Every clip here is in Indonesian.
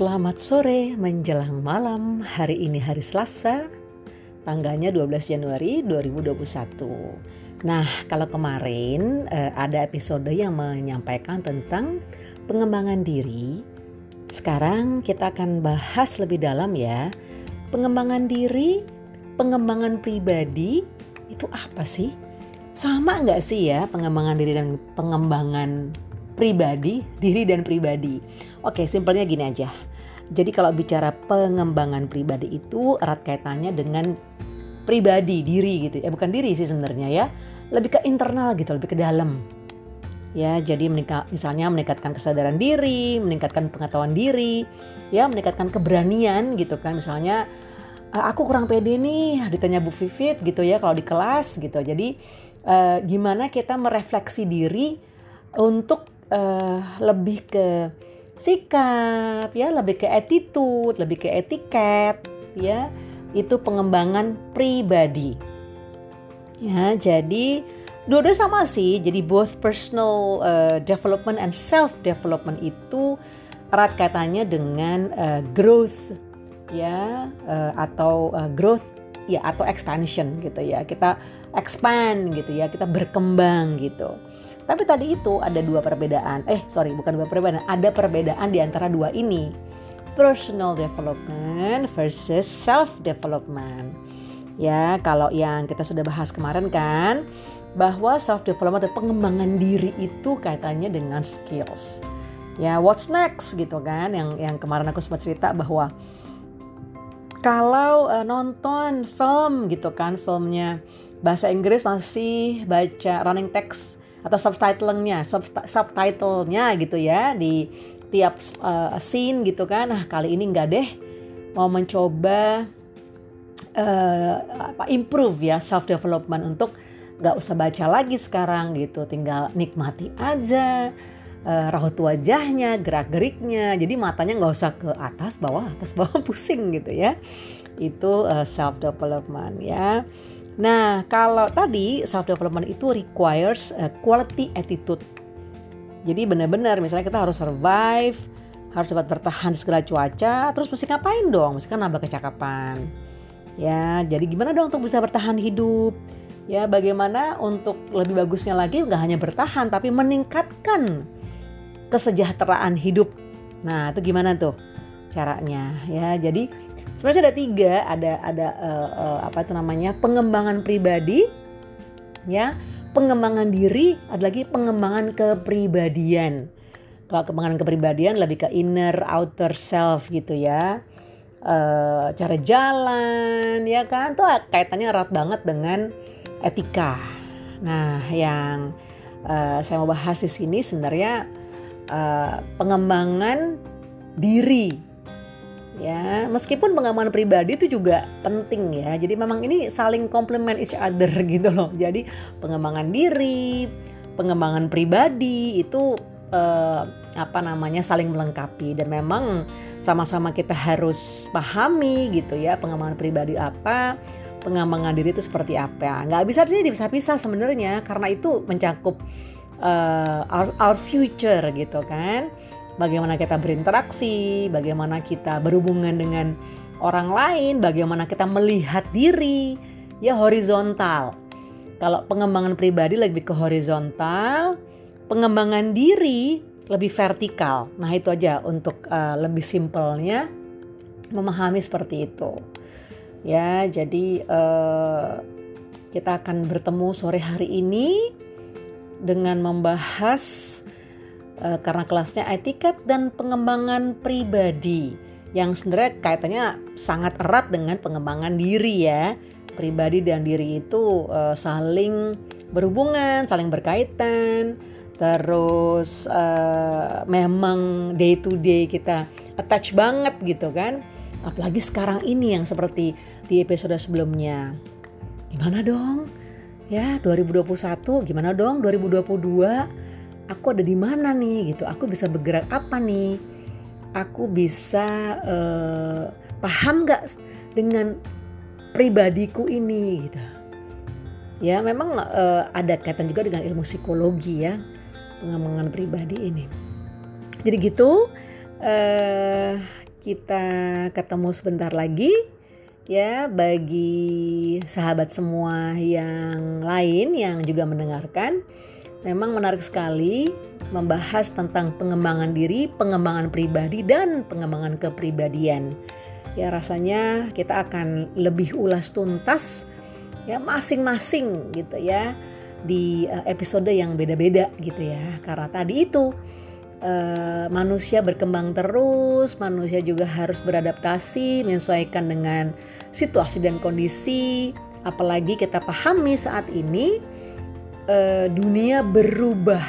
Selamat sore menjelang malam. Hari ini hari Selasa, tanggalnya 12 Januari 2021. Nah, kalau kemarin eh, ada episode yang menyampaikan tentang pengembangan diri. Sekarang kita akan bahas lebih dalam ya. Pengembangan diri, pengembangan pribadi itu apa sih? Sama nggak sih ya pengembangan diri dan pengembangan pribadi, diri dan pribadi. Oke, simpelnya gini aja. Jadi kalau bicara pengembangan pribadi itu erat kaitannya dengan pribadi, diri gitu. Ya bukan diri sih sebenarnya ya. Lebih ke internal gitu, lebih ke dalam. Ya, jadi menika, misalnya meningkatkan kesadaran diri, meningkatkan pengetahuan diri, ya meningkatkan keberanian gitu kan. Misalnya aku kurang pede nih ditanya Bu Vivit gitu ya kalau di kelas gitu. Jadi eh, gimana kita merefleksi diri untuk uh, lebih ke sikap ya. Lebih ke attitude lebih ke etiket ya. Itu pengembangan pribadi. Ya jadi dua-dua sama sih. Jadi both personal uh, development and self development itu erat kaitannya dengan uh, growth ya uh, atau uh, growth ya atau expansion gitu ya kita expand gitu ya kita berkembang gitu tapi tadi itu ada dua perbedaan. Eh, sorry, bukan dua perbedaan. Ada perbedaan di antara dua ini. Personal development versus self development. Ya, kalau yang kita sudah bahas kemarin kan, bahwa self development atau pengembangan diri itu kaitannya dengan skills. Ya, what's next gitu kan? Yang yang kemarin aku sempat cerita bahwa kalau uh, nonton film gitu kan, filmnya. Bahasa Inggris masih baca running text atau subtitlenya subtitlenya gitu ya di tiap uh, scene gitu kan. Nah kali ini enggak deh mau mencoba uh, apa improve ya self development untuk nggak usah baca lagi sekarang gitu. Tinggal nikmati aja uh, raut wajahnya gerak geriknya jadi matanya nggak usah ke atas bawah atas bawah pusing gitu ya itu uh, self development ya Nah, kalau tadi self development itu requires a quality attitude. Jadi benar-benar misalnya kita harus survive, harus dapat bertahan segala cuaca, terus mesti ngapain dong? Mesti kan nambah kecakapan. Ya, jadi gimana dong untuk bisa bertahan hidup? Ya, bagaimana untuk lebih bagusnya lagi nggak hanya bertahan tapi meningkatkan kesejahteraan hidup. Nah, itu gimana tuh caranya? Ya, jadi sebenarnya ada tiga. Ada ada uh, uh, apa itu namanya? Pengembangan pribadi ya. Pengembangan diri ada lagi pengembangan kepribadian. Kalau pengembangan kepribadian lebih ke inner outer self gitu ya. Uh, cara jalan ya kan? Tuh kaitannya erat banget dengan etika. Nah yang uh, saya mau bahas di sini sebenarnya uh, pengembangan diri. Ya meskipun pengembangan pribadi itu juga penting ya. Jadi memang ini saling complement each other gitu loh. Jadi pengembangan diri pengembangan pribadi itu eh, apa namanya saling melengkapi. Dan memang sama-sama kita harus pahami gitu ya pengembangan pribadi apa pengembangan diri itu seperti apa. Nggak bisa sih dipisah-pisah sebenarnya karena itu mencakup uh, our, our future gitu kan bagaimana kita berinteraksi, bagaimana kita berhubungan dengan orang lain, bagaimana kita melihat diri, ya horizontal. Kalau pengembangan pribadi lebih ke horizontal, pengembangan diri lebih vertikal. Nah itu aja untuk uh, lebih simpelnya memahami seperti itu. Ya jadi uh, kita akan bertemu sore hari ini dengan membahas uh, karena kelasnya etiket dan pengembangan pribadi yang sebenarnya kaitannya sangat erat dengan pengembangan diri ya. Pribadi dan diri itu uh, saling berhubungan saling berkaitan. Terus uh, memang day to day kita attach banget gitu kan. Apalagi sekarang ini yang seperti di episode sebelumnya. Gimana dong ya 2021 gimana dong? 2022 aku ada di mana nih gitu. Aku bisa bergerak apa nih? Aku bisa uh, paham nggak dengan pribadiku ini gitu. Ya memang uh, ada kaitan juga dengan ilmu psikologi ya pengembangan pribadi ini. Jadi gitu uh, kita ketemu sebentar lagi ya bagi sahabat semua yang lain yang juga mendengarkan. Memang menarik sekali membahas tentang pengembangan diri, pengembangan pribadi dan pengembangan kepribadian. Ya rasanya kita akan lebih ulas tuntas ya masing-masing gitu ya di eh, episode yang beda-beda gitu ya. Karena tadi itu uh, manusia berkembang terus, manusia juga harus beradaptasi, menyesuaikan dengan situasi dan kondisi. Apalagi kita pahami saat ini uh, dunia berubah,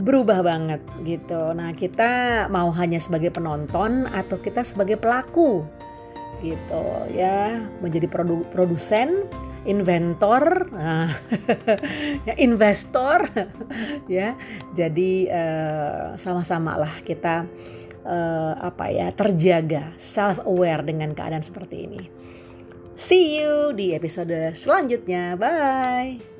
berubah banget gitu. Nah kita mau hanya sebagai penonton atau kita sebagai pelaku gitu ya, menjadi produ produsen inventor, nah, ya investor, ya. Jadi uh, sama-sama lah kita uh, apa ya terjaga, self aware dengan keadaan seperti ini. See you di episode selanjutnya. Bye.